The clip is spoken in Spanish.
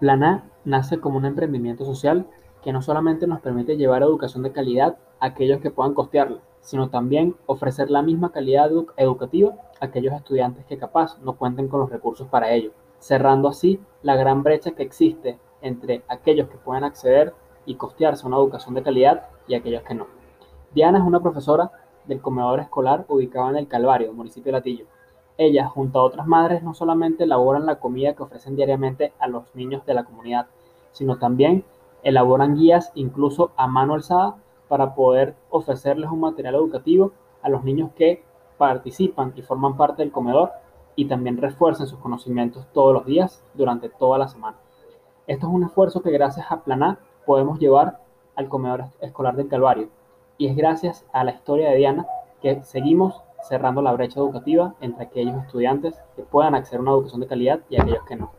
Plan nace como un emprendimiento social que no solamente nos permite llevar educación de calidad a aquellos que puedan costearla, sino también ofrecer la misma calidad educativa a aquellos estudiantes que capaz no cuenten con los recursos para ello, cerrando así la gran brecha que existe entre aquellos que pueden acceder y costearse una educación de calidad y aquellos que no. Diana es una profesora del comedor escolar ubicado en el Calvario, municipio Latillo. Ella, junto a otras madres, no solamente elaboran la comida que ofrecen diariamente a los niños de la comunidad, sino también elaboran guías incluso a mano alzada para poder ofrecerles un material educativo a los niños que participan y forman parte del comedor y también refuerzan sus conocimientos todos los días durante toda la semana. Esto es un esfuerzo que gracias a Planá podemos llevar al comedor escolar del Calvario y es gracias a la historia de Diana que seguimos cerrando la brecha educativa entre aquellos estudiantes que puedan acceder a una educación de calidad y aquellos que no.